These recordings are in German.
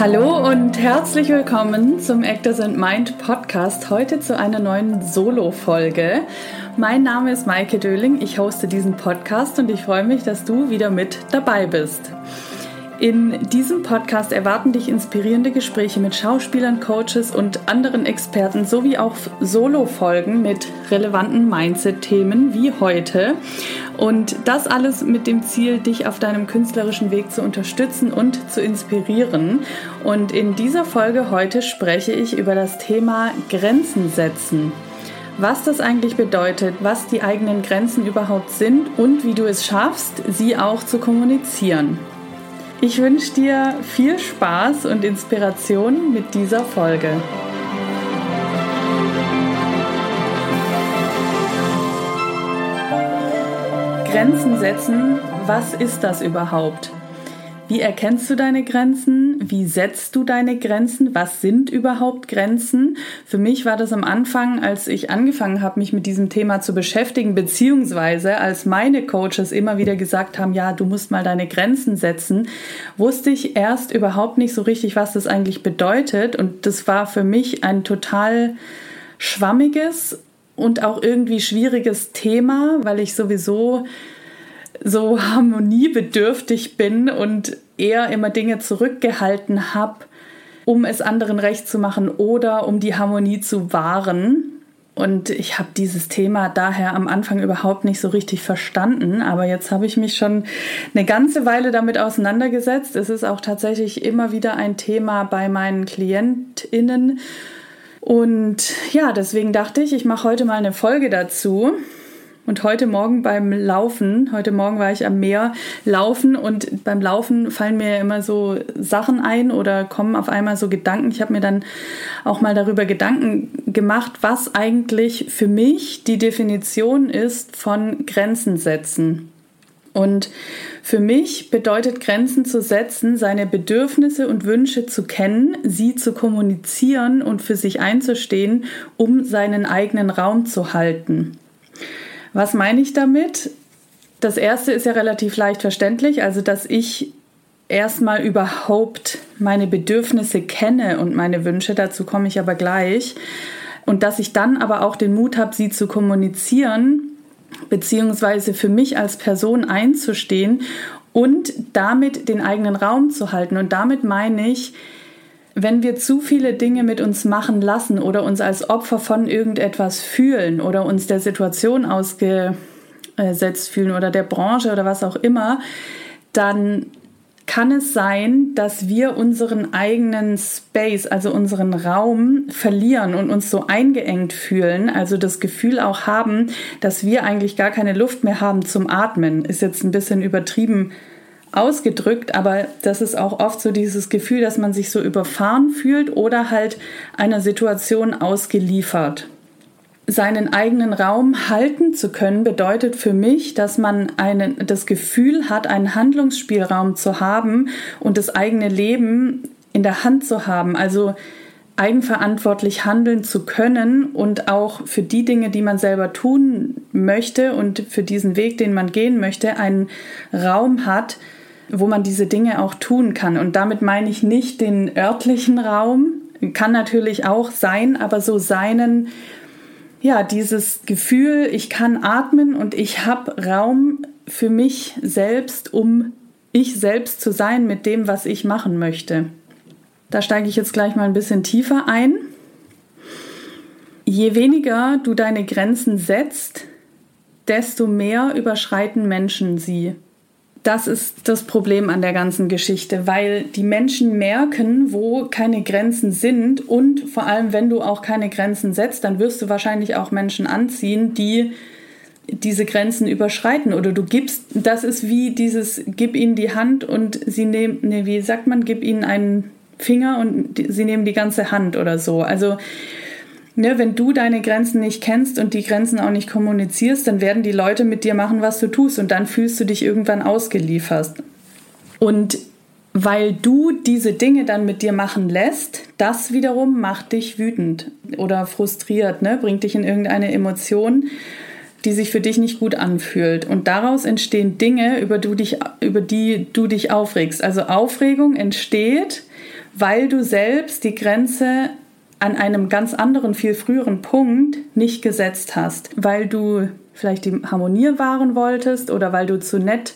Hallo und herzlich willkommen zum Actors and Mind Podcast. Heute zu einer neuen Solo-Folge. Mein Name ist Maike Döling, ich hoste diesen Podcast und ich freue mich, dass du wieder mit dabei bist. In diesem Podcast erwarten dich inspirierende Gespräche mit Schauspielern, Coaches und anderen Experten sowie auch Solo-Folgen mit relevanten Mindset-Themen wie heute. Und das alles mit dem Ziel, dich auf deinem künstlerischen Weg zu unterstützen und zu inspirieren. Und in dieser Folge heute spreche ich über das Thema Grenzen setzen was das eigentlich bedeutet, was die eigenen Grenzen überhaupt sind und wie du es schaffst, sie auch zu kommunizieren. Ich wünsche dir viel Spaß und Inspiration mit dieser Folge. Grenzen setzen, was ist das überhaupt? Wie erkennst du deine Grenzen? Wie setzt du deine Grenzen? Was sind überhaupt Grenzen? Für mich war das am Anfang, als ich angefangen habe, mich mit diesem Thema zu beschäftigen, beziehungsweise als meine Coaches immer wieder gesagt haben, ja, du musst mal deine Grenzen setzen, wusste ich erst überhaupt nicht so richtig, was das eigentlich bedeutet. Und das war für mich ein total schwammiges und auch irgendwie schwieriges Thema, weil ich sowieso so harmoniebedürftig bin und eher immer Dinge zurückgehalten habe, um es anderen recht zu machen oder um die Harmonie zu wahren. Und ich habe dieses Thema daher am Anfang überhaupt nicht so richtig verstanden, aber jetzt habe ich mich schon eine ganze Weile damit auseinandergesetzt. Es ist auch tatsächlich immer wieder ein Thema bei meinen Klientinnen. Und ja, deswegen dachte ich, ich mache heute mal eine Folge dazu. Und heute Morgen beim Laufen, heute Morgen war ich am Meer laufen und beim Laufen fallen mir immer so Sachen ein oder kommen auf einmal so Gedanken. Ich habe mir dann auch mal darüber Gedanken gemacht, was eigentlich für mich die Definition ist von Grenzen setzen. Und für mich bedeutet Grenzen zu setzen, seine Bedürfnisse und Wünsche zu kennen, sie zu kommunizieren und für sich einzustehen, um seinen eigenen Raum zu halten. Was meine ich damit? Das erste ist ja relativ leicht verständlich, also dass ich erstmal überhaupt meine Bedürfnisse kenne und meine Wünsche, dazu komme ich aber gleich. Und dass ich dann aber auch den Mut habe, sie zu kommunizieren, beziehungsweise für mich als Person einzustehen und damit den eigenen Raum zu halten. Und damit meine ich, wenn wir zu viele Dinge mit uns machen lassen oder uns als Opfer von irgendetwas fühlen oder uns der Situation ausgesetzt fühlen oder der Branche oder was auch immer, dann kann es sein, dass wir unseren eigenen Space, also unseren Raum verlieren und uns so eingeengt fühlen, also das Gefühl auch haben, dass wir eigentlich gar keine Luft mehr haben zum Atmen. Ist jetzt ein bisschen übertrieben ausgedrückt, aber das ist auch oft so dieses Gefühl, dass man sich so überfahren fühlt oder halt einer Situation ausgeliefert. Seinen eigenen Raum halten zu können, bedeutet für mich, dass man einen, das Gefühl hat, einen Handlungsspielraum zu haben und das eigene Leben in der Hand zu haben. Also eigenverantwortlich handeln zu können und auch für die Dinge, die man selber tun möchte und für diesen Weg, den man gehen möchte, einen Raum hat, wo man diese Dinge auch tun kann. Und damit meine ich nicht den örtlichen Raum, kann natürlich auch sein, aber so seinen, ja, dieses Gefühl, ich kann atmen und ich habe Raum für mich selbst, um ich selbst zu sein mit dem, was ich machen möchte. Da steige ich jetzt gleich mal ein bisschen tiefer ein. Je weniger du deine Grenzen setzt, desto mehr überschreiten Menschen sie das ist das Problem an der ganzen Geschichte, weil die Menschen merken, wo keine Grenzen sind und vor allem, wenn du auch keine Grenzen setzt, dann wirst du wahrscheinlich auch Menschen anziehen, die diese Grenzen überschreiten oder du gibst, das ist wie dieses, gib ihnen die Hand und sie nehmen, nee, wie sagt man, gib ihnen einen Finger und die, sie nehmen die ganze Hand oder so. Also Ne, wenn du deine Grenzen nicht kennst und die Grenzen auch nicht kommunizierst, dann werden die Leute mit dir machen, was du tust und dann fühlst du dich irgendwann ausgeliefert. Und weil du diese Dinge dann mit dir machen lässt, das wiederum macht dich wütend oder frustriert, ne? bringt dich in irgendeine Emotion, die sich für dich nicht gut anfühlt. Und daraus entstehen Dinge, über, du dich, über die du dich aufregst. Also Aufregung entsteht, weil du selbst die Grenze an einem ganz anderen, viel früheren Punkt nicht gesetzt hast, weil du vielleicht die Harmonie wahren wolltest oder weil du zu nett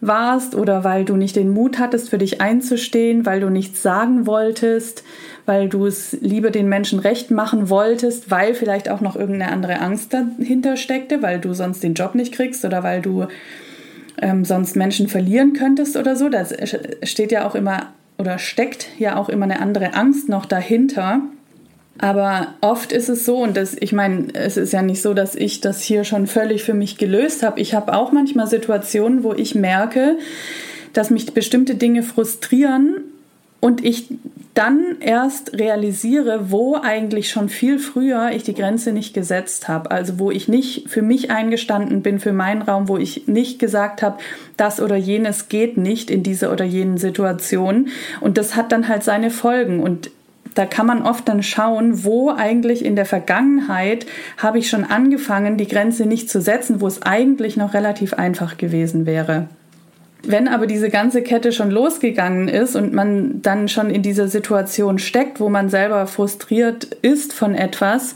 warst oder weil du nicht den Mut hattest, für dich einzustehen, weil du nichts sagen wolltest, weil du es lieber den Menschen recht machen wolltest, weil vielleicht auch noch irgendeine andere Angst dahinter steckte, weil du sonst den Job nicht kriegst oder weil du ähm, sonst Menschen verlieren könntest oder so. Da steht ja auch immer oder steckt ja auch immer eine andere Angst noch dahinter. Aber oft ist es so, und das, ich meine, es ist ja nicht so, dass ich das hier schon völlig für mich gelöst habe. Ich habe auch manchmal Situationen, wo ich merke, dass mich bestimmte Dinge frustrieren und ich dann erst realisiere, wo eigentlich schon viel früher ich die Grenze nicht gesetzt habe. Also wo ich nicht für mich eingestanden bin, für meinen Raum, wo ich nicht gesagt habe, das oder jenes geht nicht in dieser oder jenen Situation. Und das hat dann halt seine Folgen. Und da kann man oft dann schauen, wo eigentlich in der Vergangenheit habe ich schon angefangen, die Grenze nicht zu setzen, wo es eigentlich noch relativ einfach gewesen wäre. Wenn aber diese ganze Kette schon losgegangen ist und man dann schon in dieser Situation steckt, wo man selber frustriert ist von etwas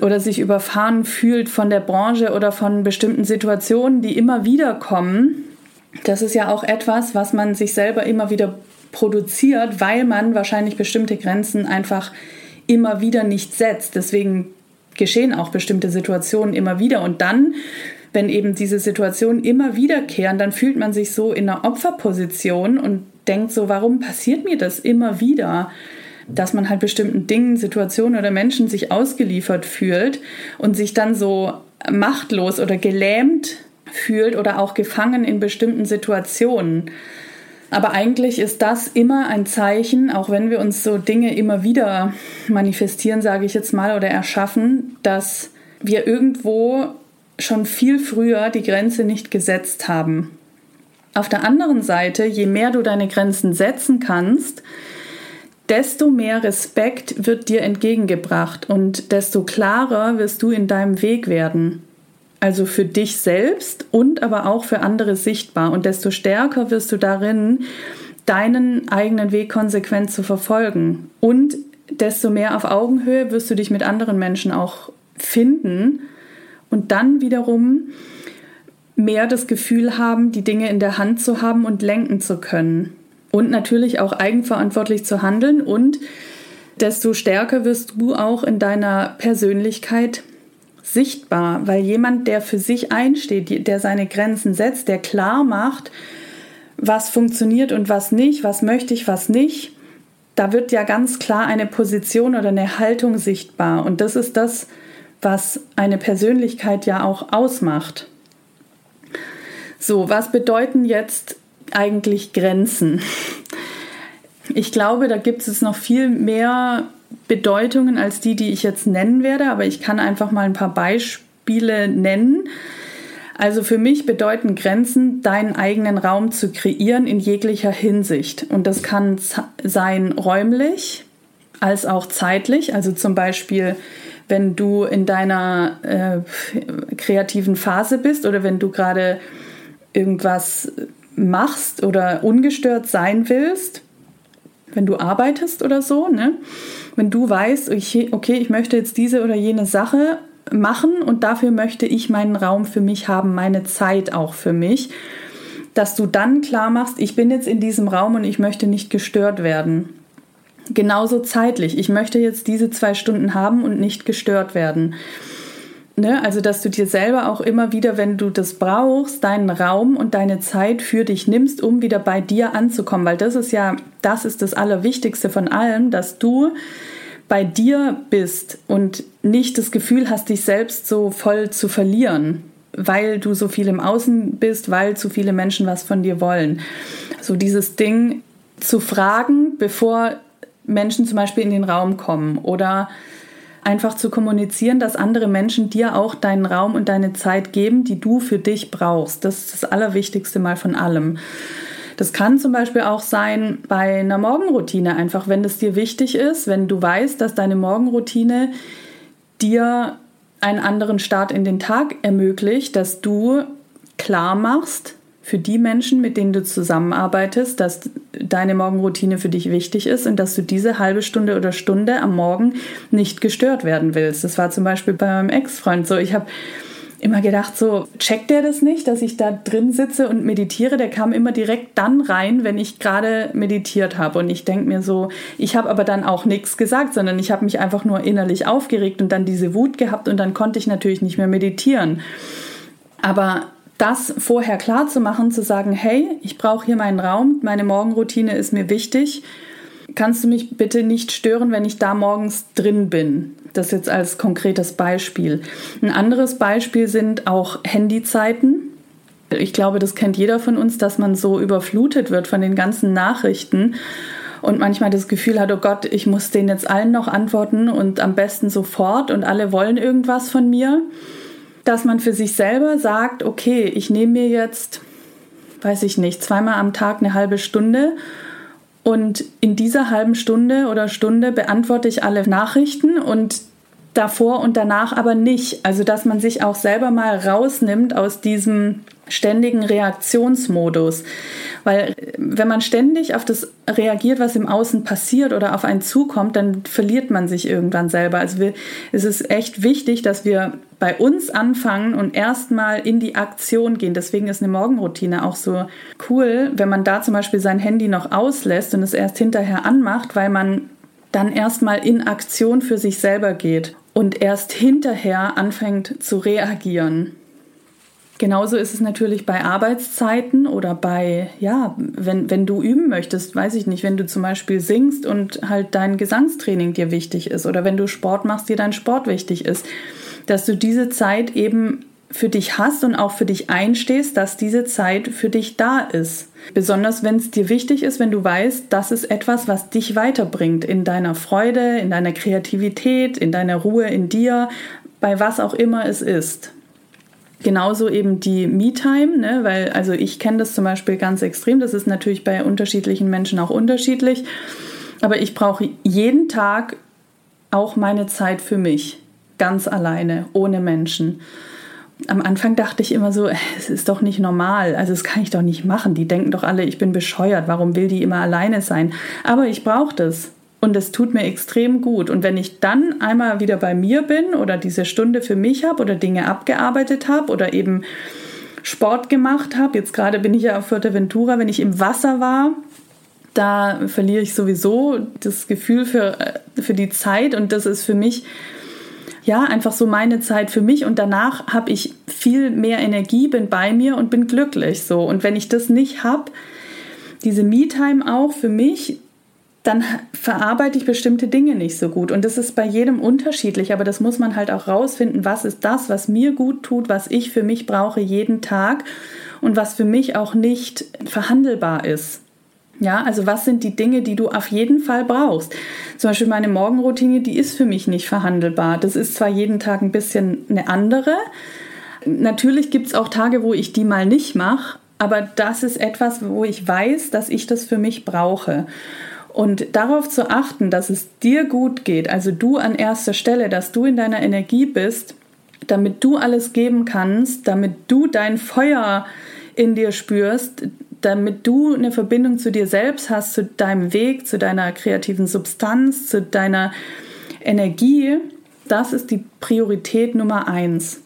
oder sich überfahren fühlt von der Branche oder von bestimmten Situationen, die immer wieder kommen, das ist ja auch etwas, was man sich selber immer wieder produziert, weil man wahrscheinlich bestimmte Grenzen einfach immer wieder nicht setzt. Deswegen geschehen auch bestimmte Situationen immer wieder. Und dann, wenn eben diese Situationen immer wiederkehren, dann fühlt man sich so in einer Opferposition und denkt so, warum passiert mir das immer wieder? Dass man halt bestimmten Dingen, Situationen oder Menschen sich ausgeliefert fühlt und sich dann so machtlos oder gelähmt fühlt oder auch gefangen in bestimmten Situationen. Aber eigentlich ist das immer ein Zeichen, auch wenn wir uns so Dinge immer wieder manifestieren, sage ich jetzt mal, oder erschaffen, dass wir irgendwo schon viel früher die Grenze nicht gesetzt haben. Auf der anderen Seite, je mehr du deine Grenzen setzen kannst, desto mehr Respekt wird dir entgegengebracht und desto klarer wirst du in deinem Weg werden also für dich selbst und aber auch für andere sichtbar. Und desto stärker wirst du darin, deinen eigenen Weg konsequent zu verfolgen. Und desto mehr auf Augenhöhe wirst du dich mit anderen Menschen auch finden und dann wiederum mehr das Gefühl haben, die Dinge in der Hand zu haben und lenken zu können. Und natürlich auch eigenverantwortlich zu handeln und desto stärker wirst du auch in deiner Persönlichkeit sichtbar, weil jemand, der für sich einsteht, der seine Grenzen setzt, der klar macht, was funktioniert und was nicht, was möchte ich, was nicht, da wird ja ganz klar eine Position oder eine Haltung sichtbar. Und das ist das, was eine Persönlichkeit ja auch ausmacht. So, was bedeuten jetzt eigentlich Grenzen? Ich glaube, da gibt es noch viel mehr Bedeutungen als die, die ich jetzt nennen werde, aber ich kann einfach mal ein paar Beispiele nennen. Also für mich bedeuten Grenzen, deinen eigenen Raum zu kreieren in jeglicher Hinsicht. Und das kann sein räumlich als auch zeitlich. Also zum Beispiel, wenn du in deiner äh, kreativen Phase bist oder wenn du gerade irgendwas machst oder ungestört sein willst, wenn du arbeitest oder so, ne? Wenn du weißt, okay, ich möchte jetzt diese oder jene Sache machen und dafür möchte ich meinen Raum für mich haben, meine Zeit auch für mich, dass du dann klar machst, ich bin jetzt in diesem Raum und ich möchte nicht gestört werden. Genauso zeitlich. Ich möchte jetzt diese zwei Stunden haben und nicht gestört werden. Ne? Also, dass du dir selber auch immer wieder, wenn du das brauchst, deinen Raum und deine Zeit für dich nimmst, um wieder bei dir anzukommen. Weil das ist ja, das ist das Allerwichtigste von allem, dass du bei dir bist und nicht das Gefühl hast, dich selbst so voll zu verlieren, weil du so viel im Außen bist, weil zu viele Menschen was von dir wollen. So dieses Ding zu fragen, bevor Menschen zum Beispiel in den Raum kommen oder einfach zu kommunizieren, dass andere Menschen dir auch deinen Raum und deine Zeit geben, die du für dich brauchst. Das ist das Allerwichtigste mal von allem. Das kann zum Beispiel auch sein bei einer Morgenroutine, einfach wenn es dir wichtig ist, wenn du weißt, dass deine Morgenroutine dir einen anderen Start in den Tag ermöglicht, dass du klar machst, für die Menschen, mit denen du zusammenarbeitest, dass deine Morgenroutine für dich wichtig ist und dass du diese halbe Stunde oder Stunde am Morgen nicht gestört werden willst. Das war zum Beispiel bei meinem Ex-Freund so. Ich habe immer gedacht, so checkt der das nicht, dass ich da drin sitze und meditiere. Der kam immer direkt dann rein, wenn ich gerade meditiert habe. Und ich denke mir so, ich habe aber dann auch nichts gesagt, sondern ich habe mich einfach nur innerlich aufgeregt und dann diese Wut gehabt und dann konnte ich natürlich nicht mehr meditieren. Aber das vorher klar zu machen, zu sagen, hey, ich brauche hier meinen Raum, meine Morgenroutine ist mir wichtig. Kannst du mich bitte nicht stören, wenn ich da morgens drin bin? Das jetzt als konkretes Beispiel. Ein anderes Beispiel sind auch Handyzeiten. Ich glaube, das kennt jeder von uns, dass man so überflutet wird von den ganzen Nachrichten und manchmal das Gefühl hat, oh Gott, ich muss denen jetzt allen noch antworten und am besten sofort und alle wollen irgendwas von mir. Dass man für sich selber sagt, okay, ich nehme mir jetzt, weiß ich nicht, zweimal am Tag eine halbe Stunde und in dieser halben Stunde oder Stunde beantworte ich alle Nachrichten und davor und danach aber nicht. Also dass man sich auch selber mal rausnimmt aus diesem ständigen Reaktionsmodus. Weil wenn man ständig auf das reagiert, was im Außen passiert oder auf einen zukommt, dann verliert man sich irgendwann selber. Also wir, es ist echt wichtig, dass wir bei uns anfangen und erstmal in die Aktion gehen. Deswegen ist eine Morgenroutine auch so cool, wenn man da zum Beispiel sein Handy noch auslässt und es erst hinterher anmacht, weil man dann erstmal in Aktion für sich selber geht und erst hinterher anfängt zu reagieren. Genauso ist es natürlich bei Arbeitszeiten oder bei, ja, wenn, wenn du üben möchtest, weiß ich nicht, wenn du zum Beispiel singst und halt dein Gesangstraining dir wichtig ist oder wenn du Sport machst, dir dein Sport wichtig ist, dass du diese Zeit eben für dich hast und auch für dich einstehst, dass diese Zeit für dich da ist. Besonders wenn es dir wichtig ist, wenn du weißt, das ist etwas, was dich weiterbringt in deiner Freude, in deiner Kreativität, in deiner Ruhe in dir, bei was auch immer es ist. Genauso eben die Me-Time, ne? weil also ich kenne das zum Beispiel ganz extrem. Das ist natürlich bei unterschiedlichen Menschen auch unterschiedlich. Aber ich brauche jeden Tag auch meine Zeit für mich, ganz alleine, ohne Menschen. Am Anfang dachte ich immer so, es ist doch nicht normal, also das kann ich doch nicht machen. Die denken doch alle, ich bin bescheuert, warum will die immer alleine sein? Aber ich brauche das. Und es tut mir extrem gut. Und wenn ich dann einmal wieder bei mir bin oder diese Stunde für mich habe oder Dinge abgearbeitet habe oder eben Sport gemacht habe, jetzt gerade bin ich ja auf Fuerteventura, wenn ich im Wasser war, da verliere ich sowieso das Gefühl für, äh, für die Zeit. Und das ist für mich ja einfach so meine Zeit für mich. Und danach habe ich viel mehr Energie, bin bei mir und bin glücklich so. Und wenn ich das nicht habe, diese Me-Time auch für mich, dann verarbeite ich bestimmte Dinge nicht so gut. Und das ist bei jedem unterschiedlich, aber das muss man halt auch rausfinden, was ist das, was mir gut tut, was ich für mich brauche jeden Tag und was für mich auch nicht verhandelbar ist. Ja, also was sind die Dinge, die du auf jeden Fall brauchst? Zum Beispiel meine Morgenroutine, die ist für mich nicht verhandelbar. Das ist zwar jeden Tag ein bisschen eine andere. Natürlich gibt es auch Tage, wo ich die mal nicht mache, aber das ist etwas, wo ich weiß, dass ich das für mich brauche. Und darauf zu achten, dass es dir gut geht, also du an erster Stelle, dass du in deiner Energie bist, damit du alles geben kannst, damit du dein Feuer in dir spürst, damit du eine Verbindung zu dir selbst hast, zu deinem Weg, zu deiner kreativen Substanz, zu deiner Energie, das ist die Priorität Nummer eins.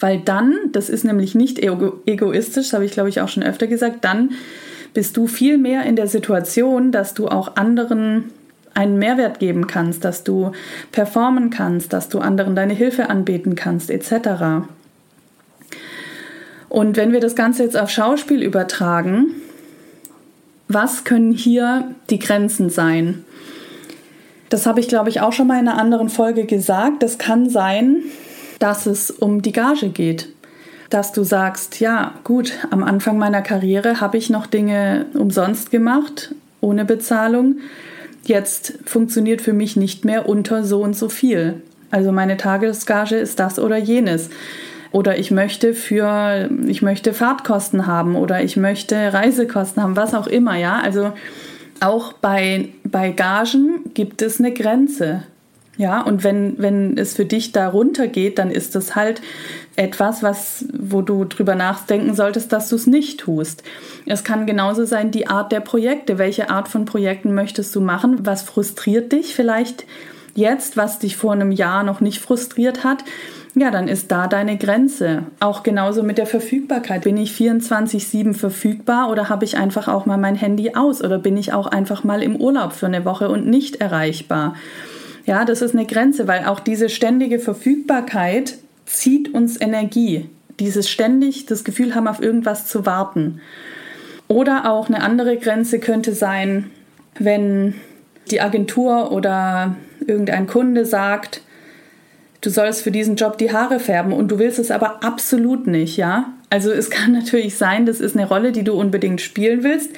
Weil dann, das ist nämlich nicht egoistisch, habe ich glaube ich auch schon öfter gesagt, dann bist du viel mehr in der Situation, dass du auch anderen einen Mehrwert geben kannst, dass du performen kannst, dass du anderen deine Hilfe anbieten kannst, etc. Und wenn wir das Ganze jetzt auf Schauspiel übertragen, was können hier die Grenzen sein? Das habe ich, glaube ich, auch schon mal in einer anderen Folge gesagt. Das kann sein, dass es um die Gage geht dass du sagst, ja gut, am Anfang meiner Karriere habe ich noch Dinge umsonst gemacht, ohne Bezahlung. Jetzt funktioniert für mich nicht mehr unter so und so viel. Also meine Tagesgage ist das oder jenes. Oder ich möchte für, ich möchte Fahrtkosten haben oder ich möchte Reisekosten haben, was auch immer, ja. Also auch bei, bei Gagen gibt es eine Grenze. Ja, und wenn, wenn es für dich darunter geht, dann ist das halt etwas, was, wo du drüber nachdenken solltest, dass du es nicht tust. Es kann genauso sein, die Art der Projekte. Welche Art von Projekten möchtest du machen? Was frustriert dich vielleicht jetzt, was dich vor einem Jahr noch nicht frustriert hat? Ja, dann ist da deine Grenze. Auch genauso mit der Verfügbarkeit. Bin ich 24-7 verfügbar oder habe ich einfach auch mal mein Handy aus oder bin ich auch einfach mal im Urlaub für eine Woche und nicht erreichbar? Ja, das ist eine Grenze, weil auch diese ständige Verfügbarkeit zieht uns Energie. Dieses ständig das Gefühl haben, auf irgendwas zu warten. Oder auch eine andere Grenze könnte sein, wenn die Agentur oder irgendein Kunde sagt, du sollst für diesen Job die Haare färben und du willst es aber absolut nicht, ja? Also es kann natürlich sein, das ist eine Rolle, die du unbedingt spielen willst,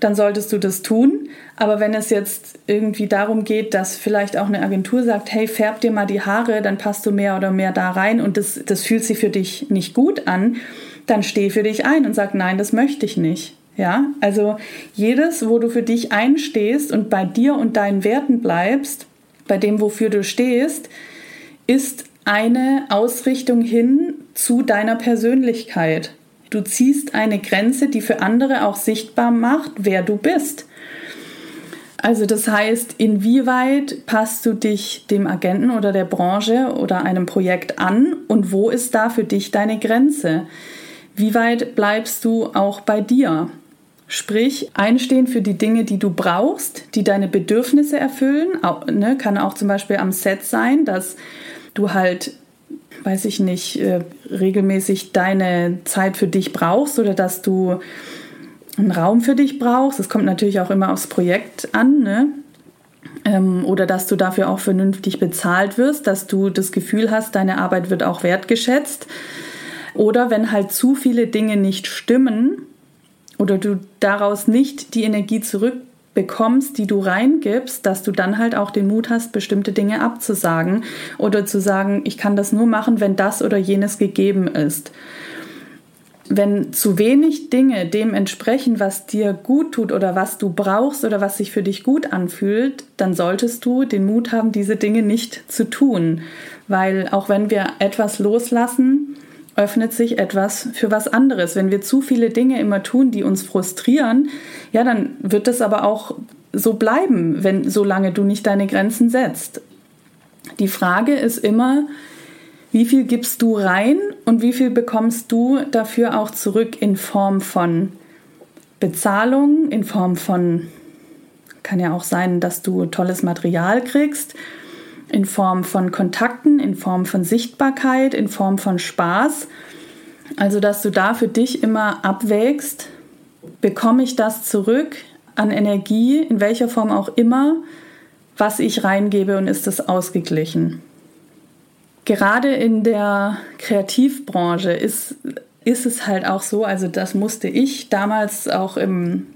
dann solltest du das tun. Aber wenn es jetzt irgendwie darum geht, dass vielleicht auch eine Agentur sagt, hey, färb dir mal die Haare, dann passt du mehr oder mehr da rein und das, das fühlt sich für dich nicht gut an, dann steh für dich ein und sag, nein, das möchte ich nicht. Ja, also jedes, wo du für dich einstehst und bei dir und deinen Werten bleibst, bei dem, wofür du stehst, ist eine Ausrichtung hin zu deiner Persönlichkeit. Du ziehst eine Grenze, die für andere auch sichtbar macht, wer du bist. Also das heißt, inwieweit passt du dich dem Agenten oder der Branche oder einem Projekt an und wo ist da für dich deine Grenze? Wie weit bleibst du auch bei dir? Sprich, einstehen für die Dinge, die du brauchst, die deine Bedürfnisse erfüllen. Auch, ne, kann auch zum Beispiel am Set sein, dass du halt, weiß ich nicht, äh, regelmäßig deine Zeit für dich brauchst oder dass du einen Raum für dich brauchst. Das kommt natürlich auch immer aufs Projekt an, ne? Ähm, oder dass du dafür auch vernünftig bezahlt wirst, dass du das Gefühl hast, deine Arbeit wird auch wertgeschätzt. Oder wenn halt zu viele Dinge nicht stimmen oder du daraus nicht die Energie zurückbekommst, die du reingibst, dass du dann halt auch den Mut hast, bestimmte Dinge abzusagen oder zu sagen, ich kann das nur machen, wenn das oder jenes gegeben ist wenn zu wenig Dinge dem entsprechen, was dir gut tut oder was du brauchst oder was sich für dich gut anfühlt, dann solltest du den Mut haben, diese Dinge nicht zu tun. Weil auch wenn wir etwas loslassen, öffnet sich etwas für was anderes. Wenn wir zu viele Dinge immer tun, die uns frustrieren, ja, dann wird das aber auch so bleiben, wenn solange du nicht deine Grenzen setzt. Die Frage ist immer, wie viel gibst du rein und wie viel bekommst du dafür auch zurück in Form von Bezahlung, in Form von, kann ja auch sein, dass du tolles Material kriegst, in Form von Kontakten, in Form von Sichtbarkeit, in Form von Spaß. Also, dass du da für dich immer abwägst, bekomme ich das zurück an Energie, in welcher Form auch immer, was ich reingebe und ist das ausgeglichen gerade in der Kreativbranche ist, ist es halt auch so, also das musste ich damals auch im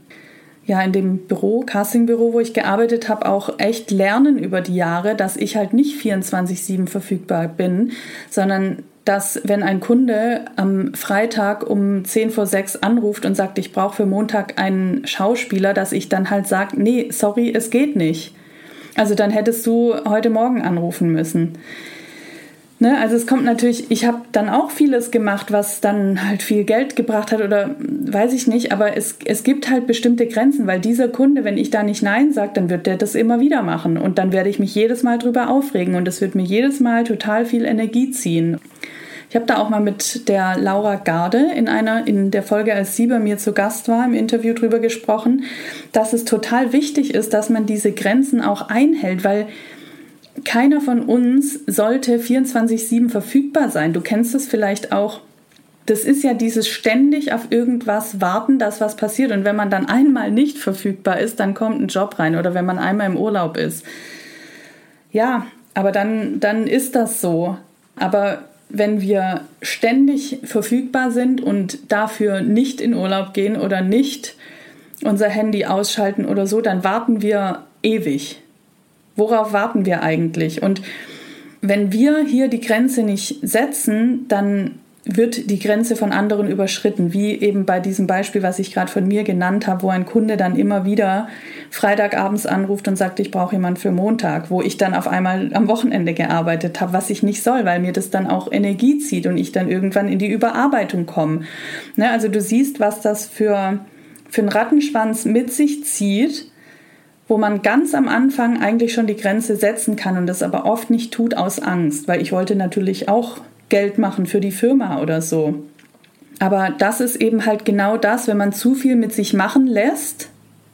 ja, in dem Büro, Castingbüro, wo ich gearbeitet habe, auch echt lernen über die Jahre, dass ich halt nicht 24-7 verfügbar bin, sondern dass, wenn ein Kunde am Freitag um 10 vor 6 anruft und sagt, ich brauche für Montag einen Schauspieler, dass ich dann halt sage, nee, sorry, es geht nicht. Also dann hättest du heute Morgen anrufen müssen. Ne, also es kommt natürlich, ich habe dann auch vieles gemacht, was dann halt viel Geld gebracht hat oder weiß ich nicht, aber es, es gibt halt bestimmte Grenzen, weil dieser Kunde, wenn ich da nicht Nein sage, dann wird der das immer wieder machen und dann werde ich mich jedes Mal drüber aufregen und es wird mir jedes Mal total viel Energie ziehen. Ich habe da auch mal mit der Laura Garde in einer in der Folge, als sie bei mir zu Gast war, im Interview drüber gesprochen, dass es total wichtig ist, dass man diese Grenzen auch einhält, weil keiner von uns sollte 24/7 verfügbar sein. Du kennst es vielleicht auch. Das ist ja dieses ständig auf irgendwas warten, dass was passiert. Und wenn man dann einmal nicht verfügbar ist, dann kommt ein Job rein oder wenn man einmal im Urlaub ist. Ja, aber dann, dann ist das so. Aber wenn wir ständig verfügbar sind und dafür nicht in Urlaub gehen oder nicht unser Handy ausschalten oder so, dann warten wir ewig. Worauf warten wir eigentlich? Und wenn wir hier die Grenze nicht setzen, dann wird die Grenze von anderen überschritten, wie eben bei diesem Beispiel, was ich gerade von mir genannt habe, wo ein Kunde dann immer wieder Freitagabends anruft und sagt, ich brauche jemanden für Montag, wo ich dann auf einmal am Wochenende gearbeitet habe, was ich nicht soll, weil mir das dann auch Energie zieht und ich dann irgendwann in die Überarbeitung komme. Ne, also du siehst, was das für, für einen Rattenschwanz mit sich zieht, wo man ganz am Anfang eigentlich schon die Grenze setzen kann und das aber oft nicht tut aus Angst, weil ich wollte natürlich auch Geld machen für die Firma oder so. Aber das ist eben halt genau das, wenn man zu viel mit sich machen lässt,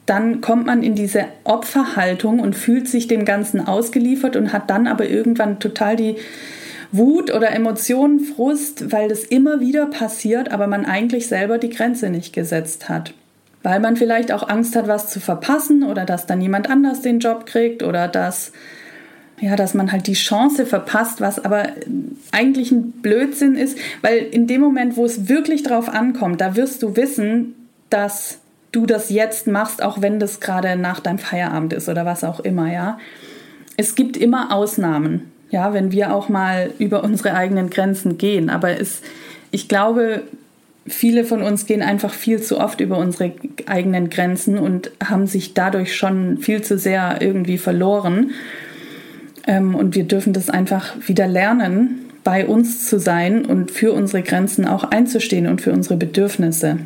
dann kommt man in diese Opferhaltung und fühlt sich dem Ganzen ausgeliefert und hat dann aber irgendwann total die Wut oder Emotionen, Frust, weil das immer wieder passiert, aber man eigentlich selber die Grenze nicht gesetzt hat. Weil man vielleicht auch Angst hat, was zu verpassen oder dass dann jemand anders den Job kriegt oder dass ja, dass man halt die Chance verpasst, was aber eigentlich ein Blödsinn ist, weil in dem Moment, wo es wirklich drauf ankommt, da wirst du wissen, dass du das jetzt machst, auch wenn das gerade nach deinem Feierabend ist oder was auch immer, ja. Es gibt immer Ausnahmen, ja, wenn wir auch mal über unsere eigenen Grenzen gehen, aber es, ich glaube, viele von uns gehen einfach viel zu oft über unsere eigenen Grenzen und haben sich dadurch schon viel zu sehr irgendwie verloren. Ähm, und wir dürfen das einfach wieder lernen, bei uns zu sein und für unsere Grenzen auch einzustehen und für unsere Bedürfnisse.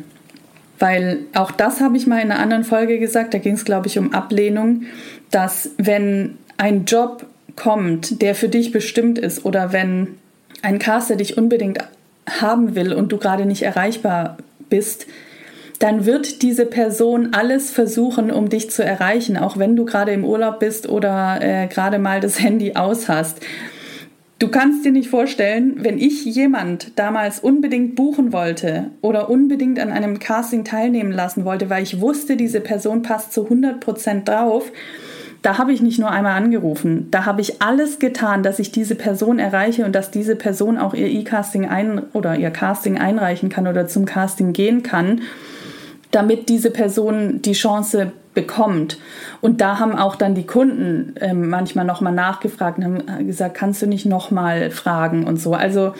Weil auch das habe ich mal in einer anderen Folge gesagt, da ging es, glaube ich, um Ablehnung, dass wenn ein Job kommt, der für dich bestimmt ist oder wenn ein Caster dich unbedingt haben will und du gerade nicht erreichbar bist, dann wird diese Person alles versuchen, um dich zu erreichen, auch wenn du gerade im Urlaub bist oder äh, gerade mal das Handy aus hast. Du kannst dir nicht vorstellen, wenn ich jemand damals unbedingt buchen wollte oder unbedingt an einem Casting teilnehmen lassen wollte, weil ich wusste, diese Person passt zu 100 Prozent drauf, da habe ich nicht nur einmal angerufen, da habe ich alles getan, dass ich diese Person erreiche und dass diese Person auch ihr E-Casting ein oder ihr Casting einreichen kann oder zum Casting gehen kann damit diese Person die Chance bekommt. Und da haben auch dann die Kunden äh, manchmal nochmal nachgefragt und haben gesagt, kannst du nicht nochmal fragen und so. Also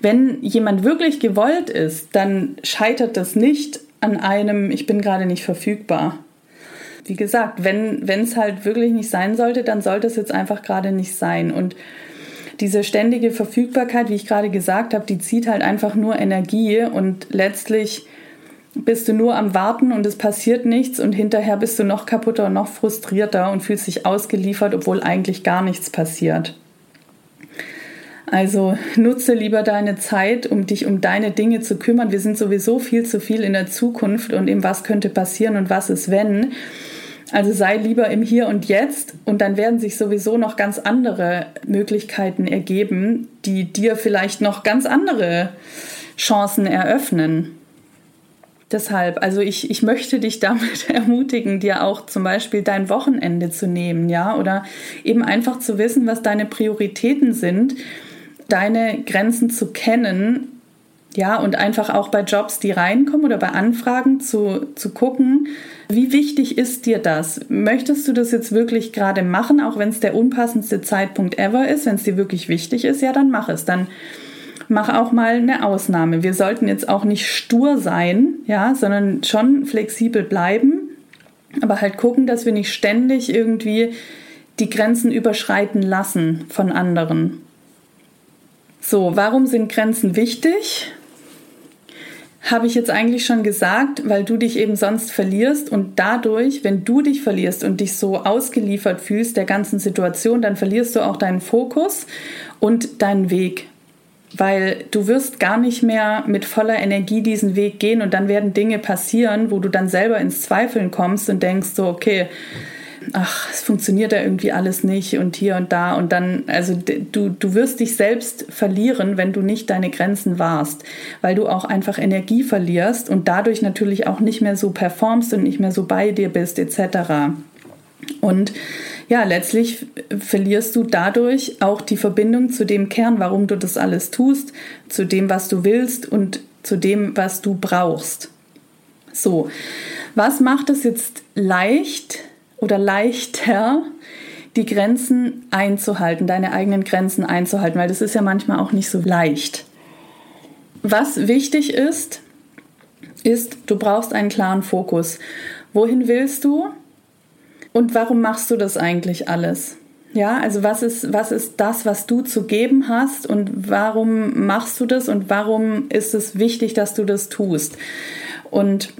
wenn jemand wirklich gewollt ist, dann scheitert das nicht an einem, ich bin gerade nicht verfügbar. Wie gesagt, wenn es halt wirklich nicht sein sollte, dann sollte es jetzt einfach gerade nicht sein. Und diese ständige Verfügbarkeit, wie ich gerade gesagt habe, die zieht halt einfach nur Energie und letztlich bist du nur am Warten und es passiert nichts und hinterher bist du noch kaputter und noch frustrierter und fühlst dich ausgeliefert, obwohl eigentlich gar nichts passiert. Also nutze lieber deine Zeit, um dich um deine Dinge zu kümmern. Wir sind sowieso viel zu viel in der Zukunft und im was könnte passieren und was ist wenn. Also sei lieber im Hier und Jetzt und dann werden sich sowieso noch ganz andere Möglichkeiten ergeben, die dir vielleicht noch ganz andere Chancen eröffnen. Deshalb, also ich, ich möchte dich damit ermutigen, dir auch zum Beispiel dein Wochenende zu nehmen, ja, oder eben einfach zu wissen, was deine Prioritäten sind, deine Grenzen zu kennen, ja, und einfach auch bei Jobs, die reinkommen oder bei Anfragen zu, zu gucken, wie wichtig ist dir das? Möchtest du das jetzt wirklich gerade machen, auch wenn es der unpassendste Zeitpunkt ever ist? Wenn es dir wirklich wichtig ist, ja, dann mach es. Dann mach auch mal eine Ausnahme. Wir sollten jetzt auch nicht stur sein, ja, sondern schon flexibel bleiben, aber halt gucken, dass wir nicht ständig irgendwie die Grenzen überschreiten lassen von anderen. So, warum sind Grenzen wichtig? Habe ich jetzt eigentlich schon gesagt, weil du dich eben sonst verlierst und dadurch, wenn du dich verlierst und dich so ausgeliefert fühlst der ganzen Situation, dann verlierst du auch deinen Fokus und deinen Weg. Weil du wirst gar nicht mehr mit voller Energie diesen Weg gehen und dann werden Dinge passieren, wo du dann selber ins Zweifeln kommst und denkst so, okay, ach, es funktioniert ja irgendwie alles nicht und hier und da und dann, also du, du wirst dich selbst verlieren, wenn du nicht deine Grenzen wahrst, weil du auch einfach Energie verlierst und dadurch natürlich auch nicht mehr so performst und nicht mehr so bei dir bist etc. Und ja, letztlich verlierst du dadurch auch die Verbindung zu dem Kern, warum du das alles tust, zu dem, was du willst und zu dem, was du brauchst. So, was macht es jetzt leicht oder leichter, die Grenzen einzuhalten, deine eigenen Grenzen einzuhalten, weil das ist ja manchmal auch nicht so leicht. was wichtig ist, ist, du brauchst einen klaren Fokus. Wohin willst du und warum machst du das eigentlich alles? Ja, also was ist, was ist das, was du zu geben hast und warum machst du das und warum ist es wichtig, dass du das tust? Und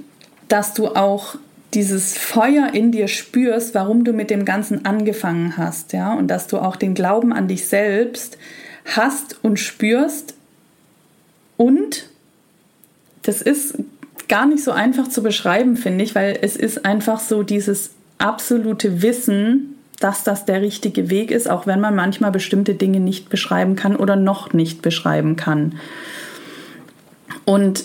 dass du auch dieses Feuer in dir spürst, warum du mit dem Ganzen angefangen hast, ja, und dass du auch den Glauben an dich selbst hast und spürst und das ist gar nicht so einfach zu beschreiben, finde ich, weil es ist einfach so dieses absolute Wissen, dass das der richtige Weg ist, auch wenn man manchmal bestimmte Dinge nicht beschreiben kann oder noch nicht beschreiben kann. Und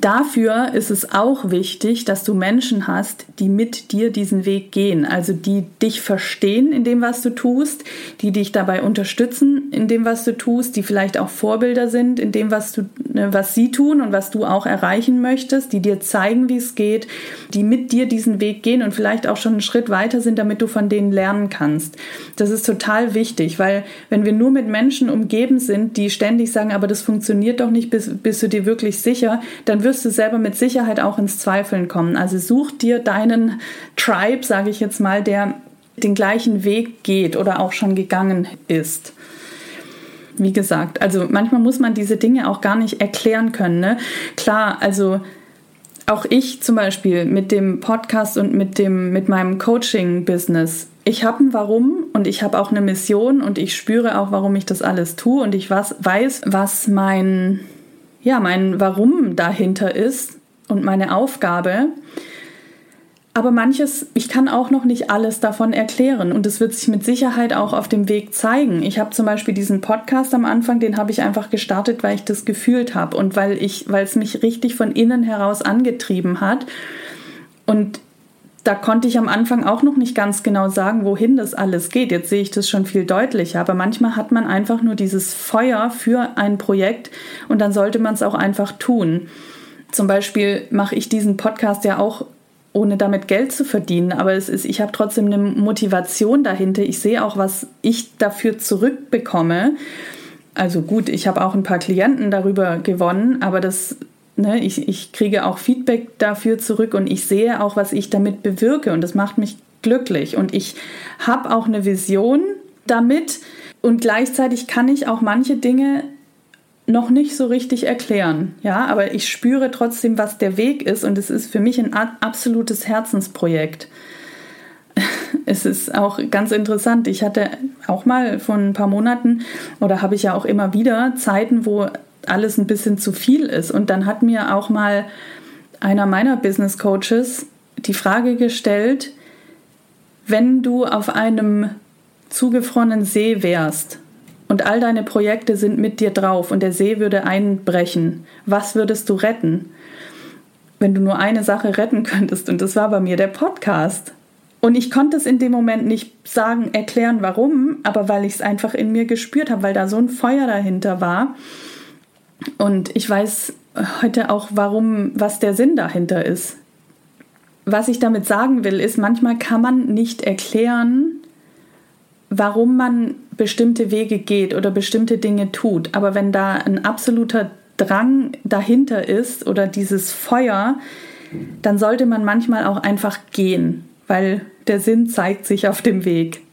Dafür ist es auch wichtig, dass du Menschen hast, die mit dir diesen Weg gehen, also die dich verstehen in dem, was du tust, die dich dabei unterstützen in dem, was du tust, die vielleicht auch Vorbilder sind in dem, was du, ne, was sie tun und was du auch erreichen möchtest, die dir zeigen, wie es geht, die mit dir diesen Weg gehen und vielleicht auch schon einen Schritt weiter sind, damit du von denen lernen kannst. Das ist total wichtig, weil wenn wir nur mit Menschen umgeben sind, die ständig sagen, aber das funktioniert doch nicht, bist, bist du dir wirklich sicher, dann wirst du selber mit Sicherheit auch ins Zweifeln kommen. Also such dir deinen Tribe, sage ich jetzt mal, der den gleichen Weg geht oder auch schon gegangen ist. Wie gesagt, also manchmal muss man diese Dinge auch gar nicht erklären können. Ne? Klar, also auch ich zum Beispiel mit dem Podcast und mit, dem, mit meinem Coaching-Business. Ich habe ein Warum und ich habe auch eine Mission und ich spüre auch, warum ich das alles tue und ich was, weiß, was mein ja, mein Warum dahinter ist und meine Aufgabe. Aber manches, ich kann auch noch nicht alles davon erklären und es wird sich mit Sicherheit auch auf dem Weg zeigen. Ich habe zum Beispiel diesen Podcast am Anfang, den habe ich einfach gestartet, weil ich das gefühlt habe und weil ich, weil es mich richtig von innen heraus angetrieben hat. Und da konnte ich am Anfang auch noch nicht ganz genau sagen, wohin das alles geht. Jetzt sehe ich das schon viel deutlicher. Aber manchmal hat man einfach nur dieses Feuer für ein Projekt und dann sollte man es auch einfach tun. Zum Beispiel mache ich diesen Podcast ja auch ohne damit Geld zu verdienen, aber es ist, ich habe trotzdem eine Motivation dahinter. Ich sehe auch, was ich dafür zurückbekomme. Also gut, ich habe auch ein paar Klienten darüber gewonnen, aber das ne, ich, ich kriege auch Feedback dafür zurück und ich sehe auch, was ich damit bewirke und das macht mich glücklich und ich habe auch eine Vision damit und gleichzeitig kann ich auch manche Dinge noch nicht so richtig erklären, ja, aber ich spüre trotzdem, was der Weg ist und es ist für mich ein absolutes Herzensprojekt. Es ist auch ganz interessant. Ich hatte auch mal vor ein paar Monaten oder habe ich ja auch immer wieder Zeiten, wo alles ein bisschen zu viel ist. Und dann hat mir auch mal einer meiner Business Coaches die Frage gestellt, wenn du auf einem zugefrorenen See wärst und all deine Projekte sind mit dir drauf und der See würde einbrechen, was würdest du retten? Wenn du nur eine Sache retten könntest, und das war bei mir der Podcast. Und ich konnte es in dem Moment nicht sagen, erklären, warum, aber weil ich es einfach in mir gespürt habe, weil da so ein Feuer dahinter war. Und ich weiß heute auch, warum, was der Sinn dahinter ist. Was ich damit sagen will, ist, manchmal kann man nicht erklären, warum man bestimmte Wege geht oder bestimmte Dinge tut. Aber wenn da ein absoluter Drang dahinter ist oder dieses Feuer, dann sollte man manchmal auch einfach gehen, weil der Sinn zeigt sich auf dem Weg.